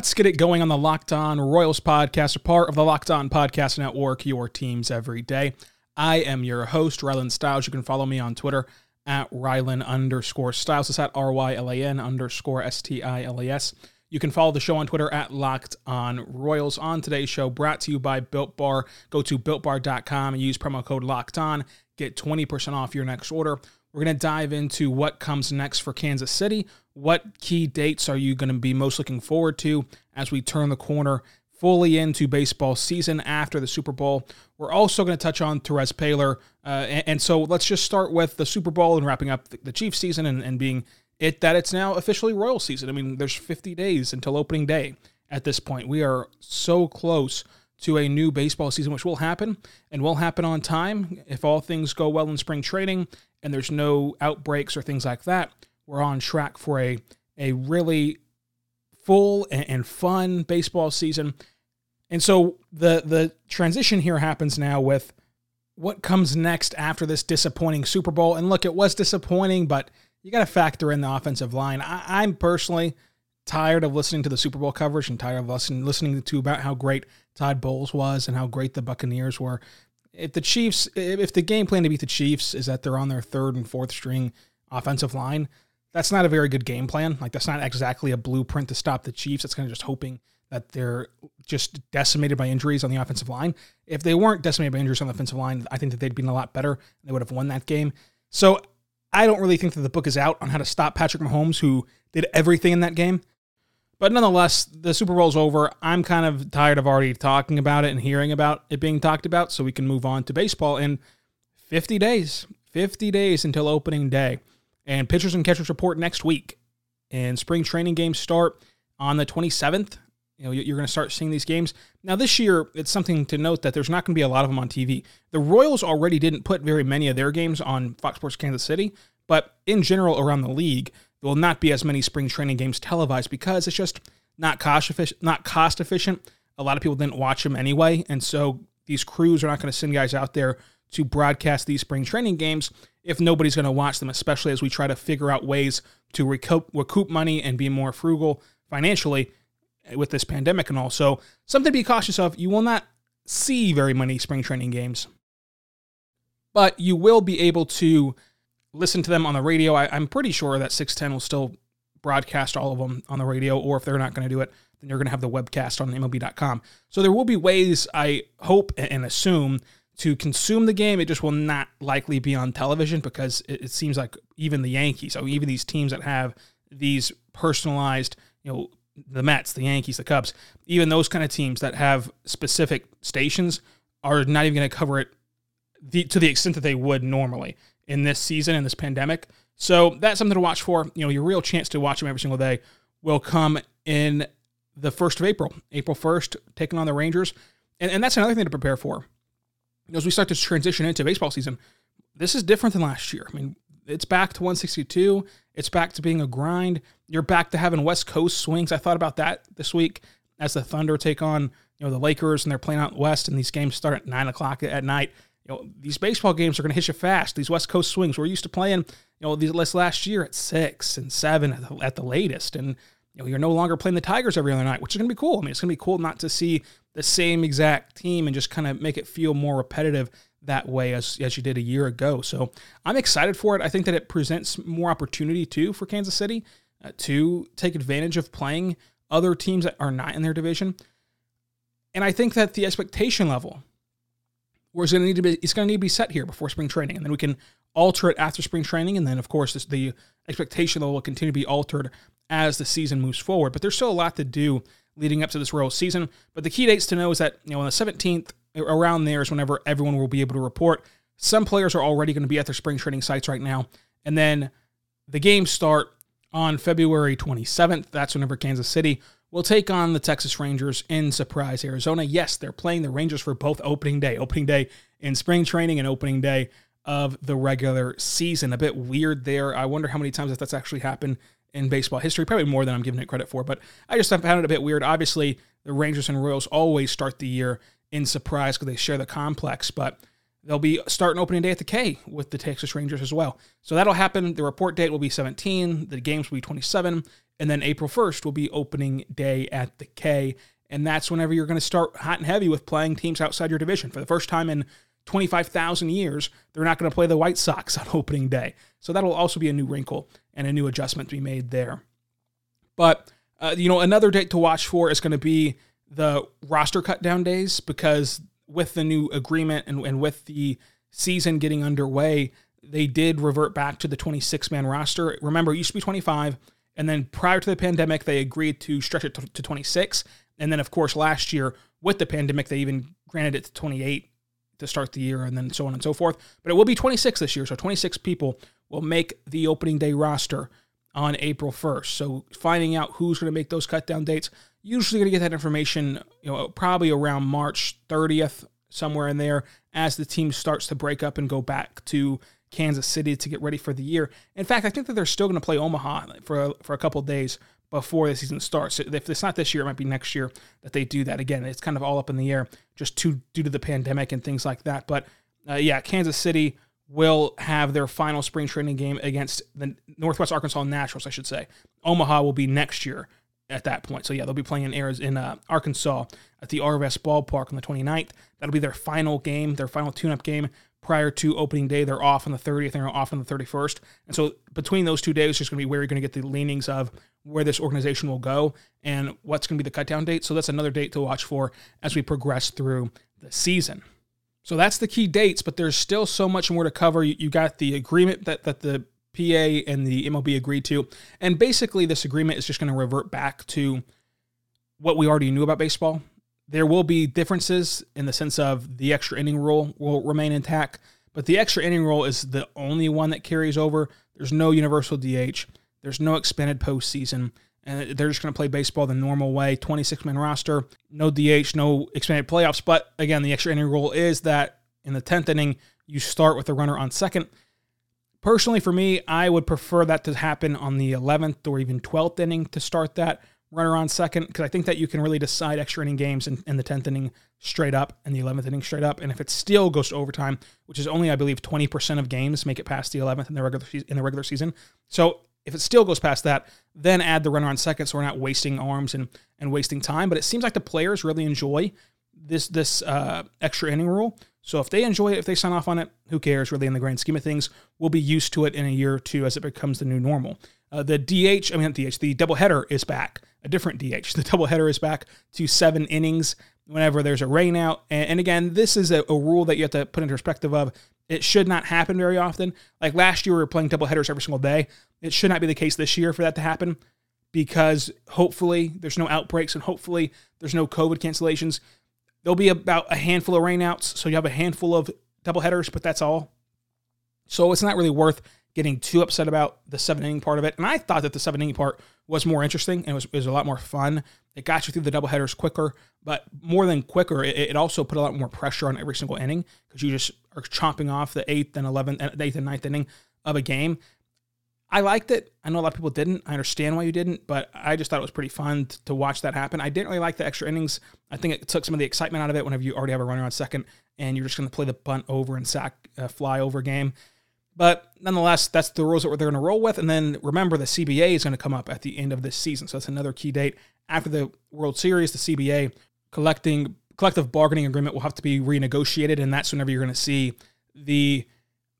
Let's get it going on the Locked On Royals podcast, a part of the Locked On Podcast Network, your teams every day. I am your host, Rylan Stiles. You can follow me on Twitter at Rylan underscore Stiles. It's at R Y L A N underscore S T I L A S. You can follow the show on Twitter at Locked On Royals. On today's show, brought to you by Built Bar. Go to builtbar.com and use promo code Locked On. Get 20% off your next order. We're going to dive into what comes next for Kansas City. What key dates are you going to be most looking forward to as we turn the corner fully into baseball season after the Super Bowl? We're also going to touch on Terez Paylor. Uh, and, and, so let's just start with the Super Bowl and wrapping up the, the Chiefs season and, and being it that it's now officially Royal season. I mean, there's 50 days until opening day at this point. We are so close to a new baseball season, which will happen and will happen on time if all things go well in spring training and there's no outbreaks or things like that. We're on track for a a really full and, and fun baseball season. And so the the transition here happens now with what comes next after this disappointing Super Bowl. And look, it was disappointing, but you got to factor in the offensive line. I, am personally tired of listening to the Super Bowl coverage and tired of listening listening to about how great Todd Bowles was and how great the Buccaneers were. If the Chiefs, if the game plan to beat the Chiefs is that they're on their third and fourth string offensive line, that's not a very good game plan. Like that's not exactly a blueprint to stop the Chiefs. It's kind of just hoping that they're just decimated by injuries on the offensive line. If they weren't decimated by injuries on the offensive line, I think that they'd been a lot better. And they would have won that game. So I don't really think that the book is out on how to stop Patrick Mahomes, who did everything in that game. But nonetheless, the Super Bowl's over. I'm kind of tired of already talking about it and hearing about it being talked about, so we can move on to baseball in 50 days. 50 days until opening day. And pitchers and catchers report next week. And spring training games start on the 27th. You know, you're going to start seeing these games. Now, this year, it's something to note that there's not going to be a lot of them on TV. The Royals already didn't put very many of their games on Fox Sports Kansas City, but in general, around the league, there will not be as many spring training games televised because it's just not cost efficient. Not cost efficient. A lot of people didn't watch them anyway, and so these crews are not going to send guys out there to broadcast these spring training games if nobody's going to watch them, especially as we try to figure out ways to recoup, recoup money and be more frugal financially with this pandemic and all. So, something to be cautious of. You will not see very many spring training games, but you will be able to listen to them on the radio. I, am pretty sure that 610 will still broadcast all of them on the radio, or if they're not going to do it, then you're going to have the webcast on MLB.com. So there will be ways, I hope and assume, to consume the game. It just will not likely be on television because it, it seems like even the Yankees, or even these teams that have these personalized, you know, the Mets, the Yankees, the Cubs, even those kind of teams that have specific stations are not even going to cover it the, to the extent that they would normally in this season in this pandemic. So that's something to watch for. You know, your real chance to watch them every single day will come in the first of April, April 1st, taking on the Rangers. And, and that's another thing to prepare for. As we start to transition into baseball season, this is different than last year. I mean, it's back to 162. It's back to being a grind. You're back to having West Coast swings. I thought about that this week as the Thunder take on you know the Lakers and they're playing out west, and these games start at nine o'clock at night you know, these baseball games are going to hit you fast. These West Coast swings. We're used to playing, you know, these last year at six and seven at the, at the latest, and you know, you're no longer playing the Tigers every other night, which is going to be cool. I mean, it's going to be cool not to see the same exact team and just kind of make it feel more repetitive that way as as you did a year ago. So I'm excited for it. I think that it presents more opportunity too for Kansas City uh, to take advantage of playing other teams that are not in their division. And I think that the expectation level or is going to need to be it's going to need to be set here before spring training, and then we can alter it after spring training, and then of course this, the expectation level will continue to be altered as the season moves forward. But there's still a lot to do leading up to this Royal season. But the key dates to know is that you know on the 17th around there is whenever everyone will be able to report. Some players are already going to be at their spring training sites right now, and then the games start on February 27th. That's whenever Kansas City will take on the Texas Rangers in Surprise, Arizona. Yes, they're playing the Rangers for both opening day, opening day in spring training and opening day of the regular season. A bit weird there. I wonder how many times that's actually happened in baseball history. Probably more than I'm giving it credit for, but I just found it a bit weird. Obviously, the Rangers and Royals always start the year in Surprise because they share the complex, but they'll be starting opening day at the K with the Texas Rangers as well. So that'll happen. The report date will be 17, the games will be 27, and then April 1st will be opening day at the K. And that's whenever you're going to start hot and heavy with playing teams outside your division. For the first time in 25,000 years, they're not going to play the White Sox on opening day. So that'll also be a new wrinkle and a new adjustment to be made there. But, uh, you know, another date to watch for is going to be the roster cut down days because with the new agreement and, and with the season getting underway, they did revert back to the 26 man roster. Remember, it used to be 25. And then prior to the pandemic, they agreed to stretch it to, to 26. And then, of course, last year with the pandemic, they even granted it to 28 to start the year and then so on and so forth. But it will be 26 this year. So 26 people will make the opening day roster on April 1st. So finding out who's going to make those cut down dates, usually going to get that information, you know, probably around March 30th, somewhere in there, as the team starts to break up and go back to Kansas City to get ready for the year. In fact, I think that they're still going to play Omaha for a, for a couple days before the season starts. If it's not this year, it might be next year that they do that again. It's kind of all up in the air just to, due to the pandemic and things like that. But uh, yeah, Kansas City will have their final spring training game against the Northwest Arkansas Naturals, I should say. Omaha will be next year at that point. So yeah, they'll be playing in Arizona, in uh, Arkansas at the Arvest Ballpark on the 29th. That'll be their final game, their final tune-up game prior to opening day. They're off on the 30th and they're off on the 31st. And so between those two days, just going to be where you're going to get the leanings of where this organization will go and what's going to be the cut down date. So that's another date to watch for as we progress through the season. So that's the key dates, but there's still so much more to cover. You, you got the agreement that, that the PA and the MLB agreed to. And basically, this agreement is just going to revert back to what we already knew about baseball. There will be differences in the sense of the extra inning rule will remain intact, but the extra inning rule is the only one that carries over. There's no universal DH, there's no expanded postseason, and they're just going to play baseball the normal way 26 man roster, no DH, no expanded playoffs. But again, the extra inning rule is that in the 10th inning, you start with the runner on second. Personally, for me, I would prefer that to happen on the 11th or even 12th inning to start that runner on second because I think that you can really decide extra inning games in, in, the 10th inning straight up and the 11th inning straight up. And if it still goes to overtime, which is only, I believe, 20% of games make it past the 11th in the regular, in the regular season. So if it still goes past that, then add the runner on second so we're not wasting arms and, and wasting time. But it seems like the players really enjoy this this uh, extra inning rule. So if they enjoy it, if they sign off on it, who cares really in the grand scheme of things? We'll be used to it in a year or two as it becomes the new normal. Uh, the DH, I mean, DH, the doubleheader is back, a different DH. The doubleheader is back to seven innings whenever there's a rainout. And, and again, this is a, a, rule that you have to put into perspective of. It should not happen very often. Like last year, we were playing doubleheaders every single day. It should not be the case this year for that to happen because hopefully there's no outbreaks and hopefully there's no COVID cancellations. There'll be about a handful of rainouts, so you have a handful of doubleheaders, but that's all. So it's not really worth getting too upset about the seven inning part of it. And I thought that the seven inning part was more interesting and it was, it was a lot more fun. It got you through the doubleheaders quicker, but more than quicker, it, it also put a lot more pressure on every single inning because you just are chomping off the eighth and eleventh, and eighth and ninth inning of a game. I liked it. I know a lot of people didn't. I understand why you didn't, but I just thought it was pretty fun to watch that happen. I didn't really like the extra innings. I think it took some of the excitement out of it whenever you already have a runner on second and you're just going to play the bunt over and sack uh, fly over game. But nonetheless, that's the rules that they're going to roll with. And then remember, the CBA is going to come up at the end of this season. So that's another key date. After the World Series, the CBA collecting collective bargaining agreement will have to be renegotiated, and that's whenever you're going to see the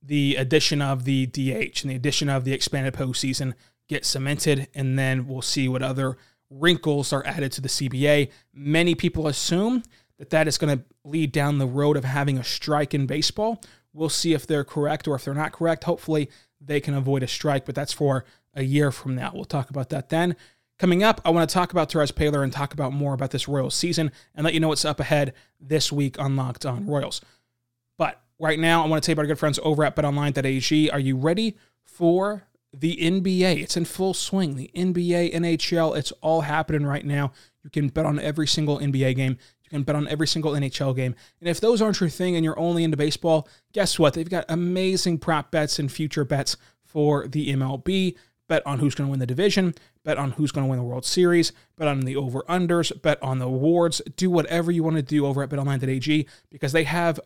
the addition of the DH and the addition of the expanded postseason get cemented, and then we'll see what other wrinkles are added to the CBA. Many people assume that that is going to lead down the road of having a strike in baseball, We'll see if they're correct or if they're not correct. Hopefully, they can avoid a strike, but that's for a year from now. We'll talk about that then. Coming up, I want to talk about Terez Paylor and talk about more about this Royals season and let you know what's up ahead this week on Locked On Royals. Right now, I want to tell you about our good friends over at betonline.ag. Are you ready for the NBA. It's in full swing. The NBA, NHL, it's all happening right now. You can bet on every single NBA game. You can bet on every single NHL game. And if those aren't your thing and you're only into baseball, guess what? They've got amazing prop bets and future bets for the MLB. Bet on who's going to win the division, bet on who's going to win the World Series, bet on the over unders, bet on the awards. Do whatever you want to do over at betonline.ag because they have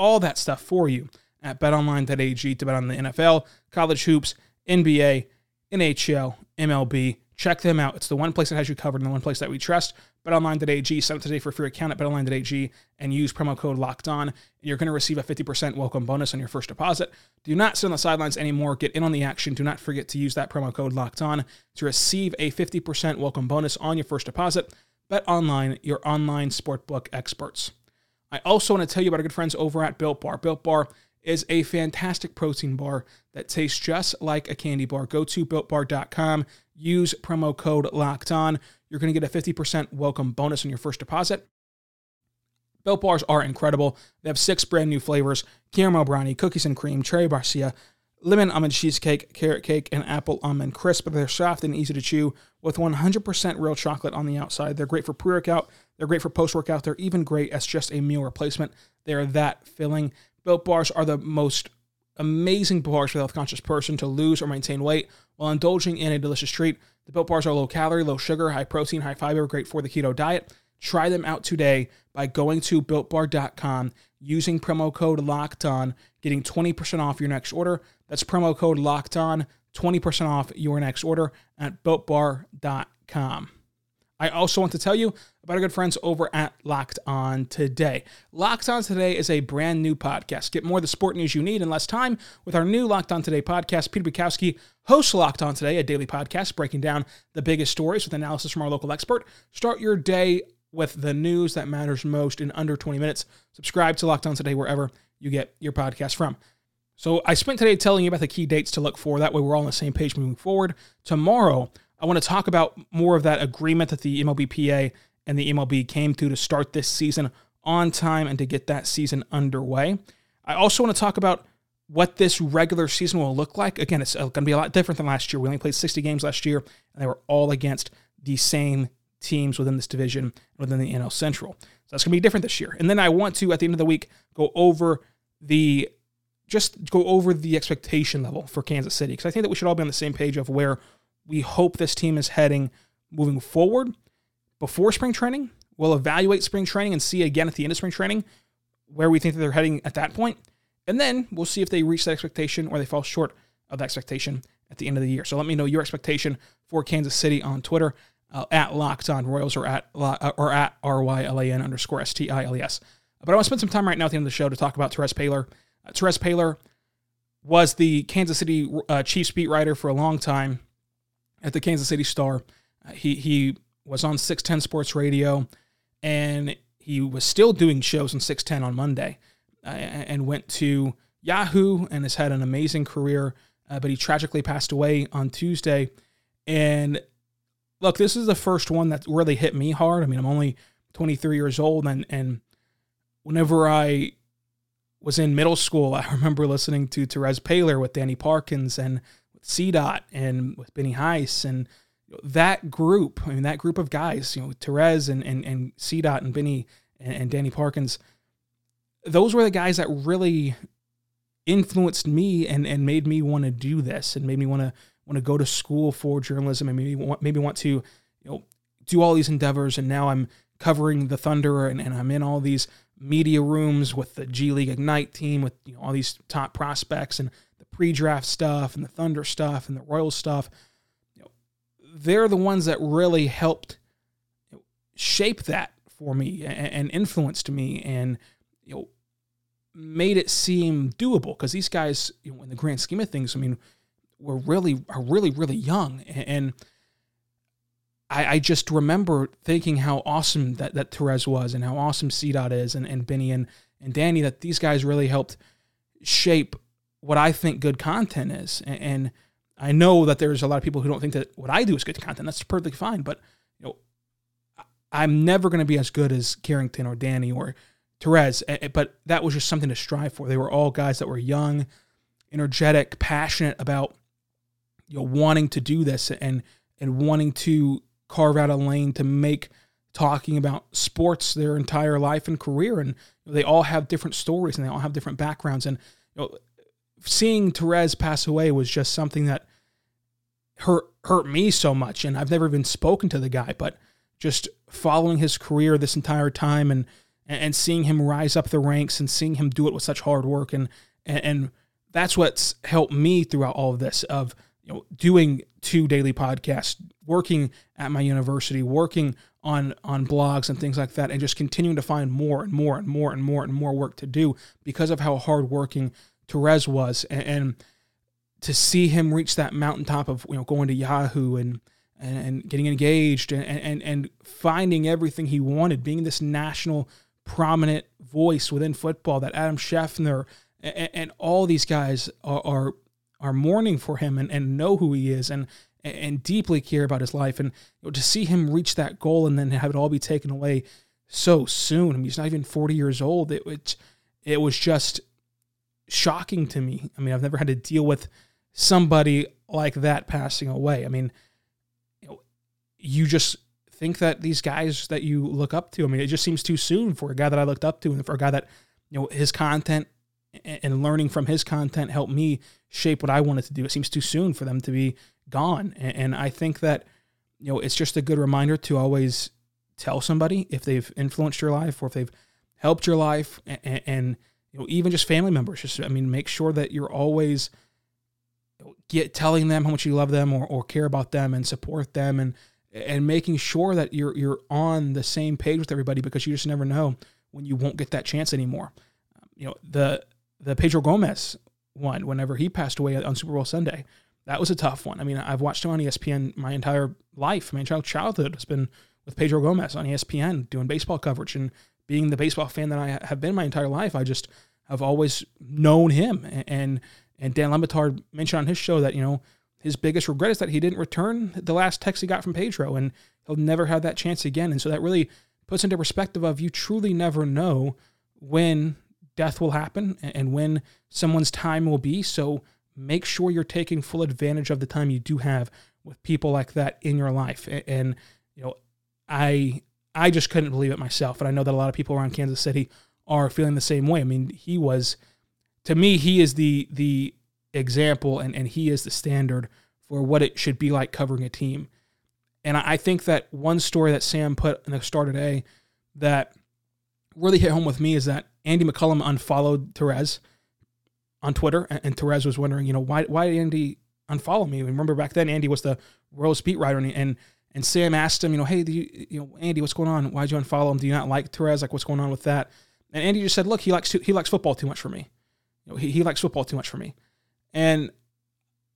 all that stuff for you at betonline.ag to bet on the NFL, college hoops, NBA, NHL, MLB. Check them out. It's the one place that has you covered and the one place that we trust. BetOnline.ag. Sign up today for a free account at BetOnline.ag and use promo code Locked On. You're going to receive a 50% welcome bonus on your first deposit. Do not sit on the sidelines anymore. Get in on the action. Do not forget to use that promo code Locked On to receive a 50% welcome bonus on your first deposit. BetOnline, your online sportbook experts. I also want to tell you about our good friends over at Built Bar. Built Bar is a fantastic protein bar that tastes just like a candy bar. Go to builtbar.com, use promo code locked on. You're going to get a 50% welcome bonus on your first deposit. Built bars are incredible. They have six brand new flavors caramel brownie, cookies and cream, cherry barcia, lemon almond cheesecake, carrot cake, and apple almond crisp. They're soft and easy to chew with 100% real chocolate on the outside. They're great for pre workout, they're great for post workout, they're even great as just a meal replacement. They're that filling. Built bars are the most amazing bars for the health conscious person to lose or maintain weight while indulging in a delicious treat. The built bars are low calorie, low sugar, high protein, high fiber, great for the keto diet. Try them out today by going to builtbar.com using promo code locked on, getting 20% off your next order. That's promo code locked on, 20% off your next order at builtbar.com. I also want to tell you about our good friends over at Locked On Today. Locked On Today is a brand new podcast. Get more of the sport news you need in less time with our new Locked On Today podcast. Peter Bukowski hosts Locked On Today, a daily podcast breaking down the biggest stories with analysis from our local expert. Start your day with the news that matters most in under 20 minutes. Subscribe to Locked On Today wherever you get your podcast from. So I spent today telling you about the key dates to look for. That way we're all on the same page moving forward. Tomorrow, I want to talk about more of that agreement that the MLBPA and the MLB came to to start this season on time and to get that season underway. I also want to talk about what this regular season will look like. Again, it's uh, going to be a lot different than last year. We only played 60 games last year, and they were all against the same teams within this division, within the NL Central. So that's going to be different this year. And then I want to, at the end of the week, go over the just go over the expectation level for Kansas City because I think that we should all be on the same page of where we hope this team is heading moving forward before spring training. We'll evaluate spring training and see again at the end of spring training where we think that they're heading at that point. And then we'll see if they reach that expectation or they fall short of that expectation at the end of the year. So let me know your expectation for Kansas City on Twitter uh, at Locked On Royals or at uh, or at R Y L A N underscore S T I L E S. But I want to spend some time right now at the end of the show to talk about Terez Paylor. Uh, Terez Paylor was the Kansas City uh, Chiefs beat writer for a long time at the Kansas City Star. Uh, he he was on 610 Sports Radio, and he was still doing shows on 610 on Monday, uh, and went to Yahoo and has had an amazing career. Uh, but he tragically passed away on Tuesday. And look, this is the first one that really hit me hard. I mean, I'm only 23 years old, and and whenever I was in middle school, I remember listening to Terez Paylor with Danny Parkins and with C Dot and with Benny Heiss and that group. I mean, that group of guys, you know, Terez and and, and C Dot and Benny and, and Danny Parkins. Those were the guys that really influenced me and and made me want to do this and made me want to want to go to school for journalism and maybe want, maybe want to you know do all these endeavors and now I'm covering the Thunder and, and I'm in all these media rooms with the G League Ignite team with you know all these top prospects and the pre-draft stuff and the Thunder stuff and the Royals stuff, you know, they're the ones that really helped shape that for me and, and influenced me and you know made it seem doable because these guys, you know, in the grand scheme of things, I mean, were really are really really young and. I, I just remember thinking how awesome that, that Terez was and how awesome C Dot is and, and Benny and, and Danny, that these guys really helped shape what I think good content is. And, and I know that there's a lot of people who don't think that what I do is good content. That's perfectly fine. But you know, I'm never going to be as good as Carrington or Danny or Terez. But that was just something to strive for. They were all guys that were young, energetic, passionate about you know wanting to do this and and wanting to carve out a lane to make talking about sports their entire life and career. And they all have different stories and they all have different backgrounds. And you know seeing Terez pass away was just something that hurt hurt me so much. And I've never even spoken to the guy but just following his career this entire time and and seeing him rise up the ranks and seeing him do it with such hard work. And and that's what's helped me throughout all of this of know doing two daily podcasts working at my university working on on blogs and things like that and just continuing to find more and more and more and more and more work to do because of how hardworking Terez was. And, and to see him reach that mountaintop of you know going to Yahoo and and, and getting engaged and, and and finding everything he wanted, being this national prominent voice within football that Adam Schefter and, and all these guys are, are are mourning for him and, and know who he is and and deeply care about his life and you know, to see him reach that goal and then have it all be taken away so soon. I mean, he's not even 40 years old. It, it, it was just shocking to me. I mean, I've never had to deal with somebody like that passing away. I mean, you, know, you just think that these guys that you look up to, I mean, it just seems too soon for a guy that I looked up to and for a guy that, you know, his content and learning from his content helped me shape what I wanted to do. It seems too soon for them to be gone. And I think that, you know, it's just a good reminder to always tell somebody if they've influenced your life or if they've helped your life and, and you know, even just family members. Just, I mean, make sure that you're always get telling them how much you love them or, or care about them and support them and, and making sure that you're, you're on the same page with everybody because you just never know when you won't get that chance anymore. Um, you know, the, the Pedro Gomez one, whenever he passed away on Super Bowl Sunday, that was a tough one. I mean, I've watched him on ESPN my entire life. My entire childhood has been with Pedro Gomez on ESPN doing baseball coverage and being the baseball fan that I have been my entire life. I just have always known him. And and Dan Le Batard mentioned on his show that you know his biggest regret is that he didn't return the last text he got from Pedro, and he'll never have that chance again. And so that really puts into perspective of you truly never know when death will happen and when someone's time will be. So make sure you're taking full advantage of the time you do have with people like that in your life. And, you know, I I just couldn't believe it myself. And I know that a lot of people around Kansas City are feeling the same way. I mean, he was to me, he is the the example and, and he is the standard for what it should be like covering a team. And I think that one story that Sam put in the Star today that really hit home with me is that Andy McCullough unfollowed Terez on Twitter, and Terez was wondering, you know, why why did Andy unfollow me? Remember back then, Andy was the Royals beat writer, and and, and Sam asked him, you know, hey, you, you know, Andy, what's going on? Why'd you unfollow him? Do you not like Terez? Like, what's going on with that? And Andy just said, look, he likes he likes football too much for me. You know, he, he likes football too much for me, and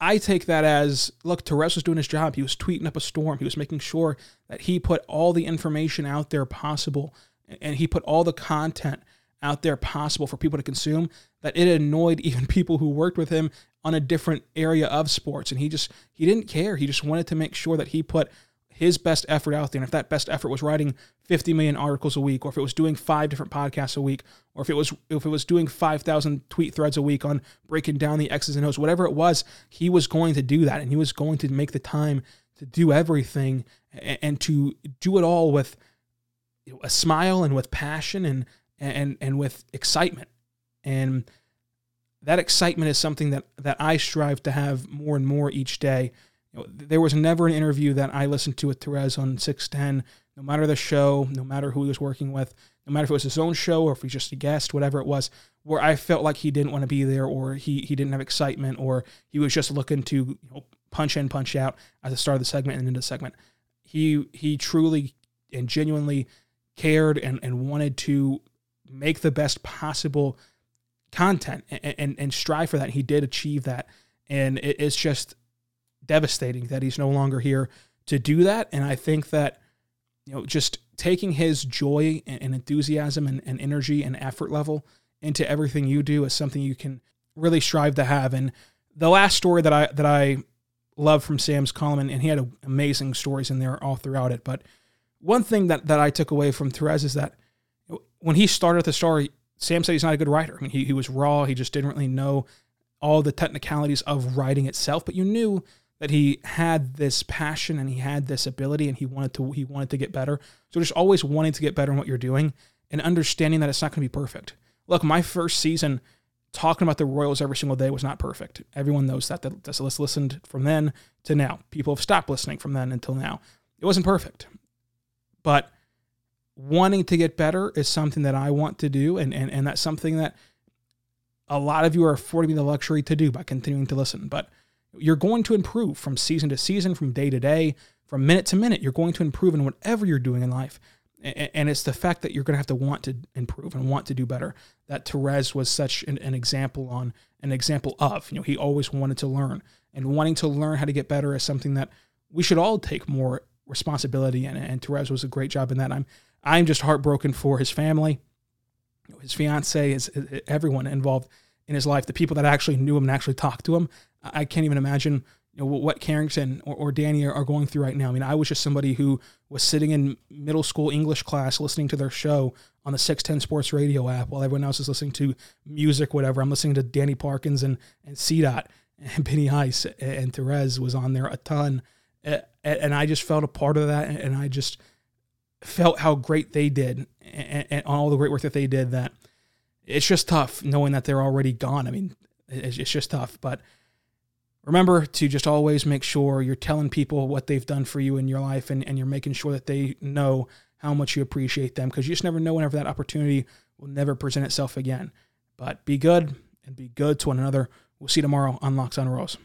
I take that as look, Terez was doing his job. He was tweeting up a storm. He was making sure that he put all the information out there possible, and he put all the content out there possible for people to consume that it annoyed even people who worked with him on a different area of sports. And he just he didn't care. He just wanted to make sure that he put his best effort out there. And if that best effort was writing 50 million articles a week or if it was doing five different podcasts a week or if it was if it was doing 5000 tweet threads a week on breaking down the x's and o's whatever it was he was going to do that. And he was going to make the time to do everything and, and to do it all with a smile and with passion and and and with excitement. And that excitement is something that that I strive to have more and more each day. You know, there was never an interview that I listened to with Terez on 610, no matter the show, no matter who he was working with, no matter if it was his own show or if he's just a guest, whatever it was, where I felt like he didn't want to be there or he he didn't have excitement or he was just looking to you know, punch in, punch out at the start of the segment and into the segment. He he truly and genuinely cared and, and wanted to make the best possible content and, and, and strive for that. He did achieve that. And it, it's just devastating that he's no longer here to do that. And I think that, you know, just taking his joy and, and enthusiasm and, and energy and effort level into everything you do is something you can really strive to have. And the last story that I that I love from Sam's column, and, and he had amazing stories in there all throughout it. But one thing that, that I took away from Terez is that when he started at the story, Sam said he's not a good writer. I mean, he, he was raw. He just didn't really know all the technicalities of writing itself, but you knew that he had this passion and he had this ability and he wanted to he wanted to get better. So just always wanting to get better in what you're doing and understanding that it's not going to be perfect. Look, my first season talking about the Royals every single day was not perfect. Everyone knows that. That's listened from then to now. People have stopped listening from then until now. It wasn't perfect. But wanting to get better is something that I want to do, and, and, and that's something that a lot of you are affording me the luxury to do by continuing to listen. But you're going to improve from season to season, from day to day, from minute to minute. You're going to improve in whatever you're doing in life. And it's the fact that you're going to have to want to improve and want to do better. That Terez was such an, an example on, an example of. You know, he always wanted to learn, and wanting to learn how to get better is something that we should all take more responsibility in. And Terez was a great job in that. I'm, I'm just heartbroken for his family, his fiance, his, everyone involved in his life, the people that actually knew him and actually talked to him. I can't even imagine you know, what Carrington or, or Danny are, going through right now. I mean, I was just somebody who was sitting in middle school English class listening to their show on the 610 Sports Radio app while everyone else is listening to music, whatever. I'm listening to Danny Parkins and, and CDOT and Benny Ice and Terez was on there a ton. And I just felt a part of that. And I just felt how great they did and, and all the great work that they did that it's just tough knowing that they're already gone. I mean, it's, it's just tough, but remember to just always make sure you're telling people what they've done for you in your life and, and you're making sure that they know how much you appreciate them because you just never know whenever that opportunity will never present itself again. But be good and be good to one another. We'll see you tomorrow on Locked On Royals.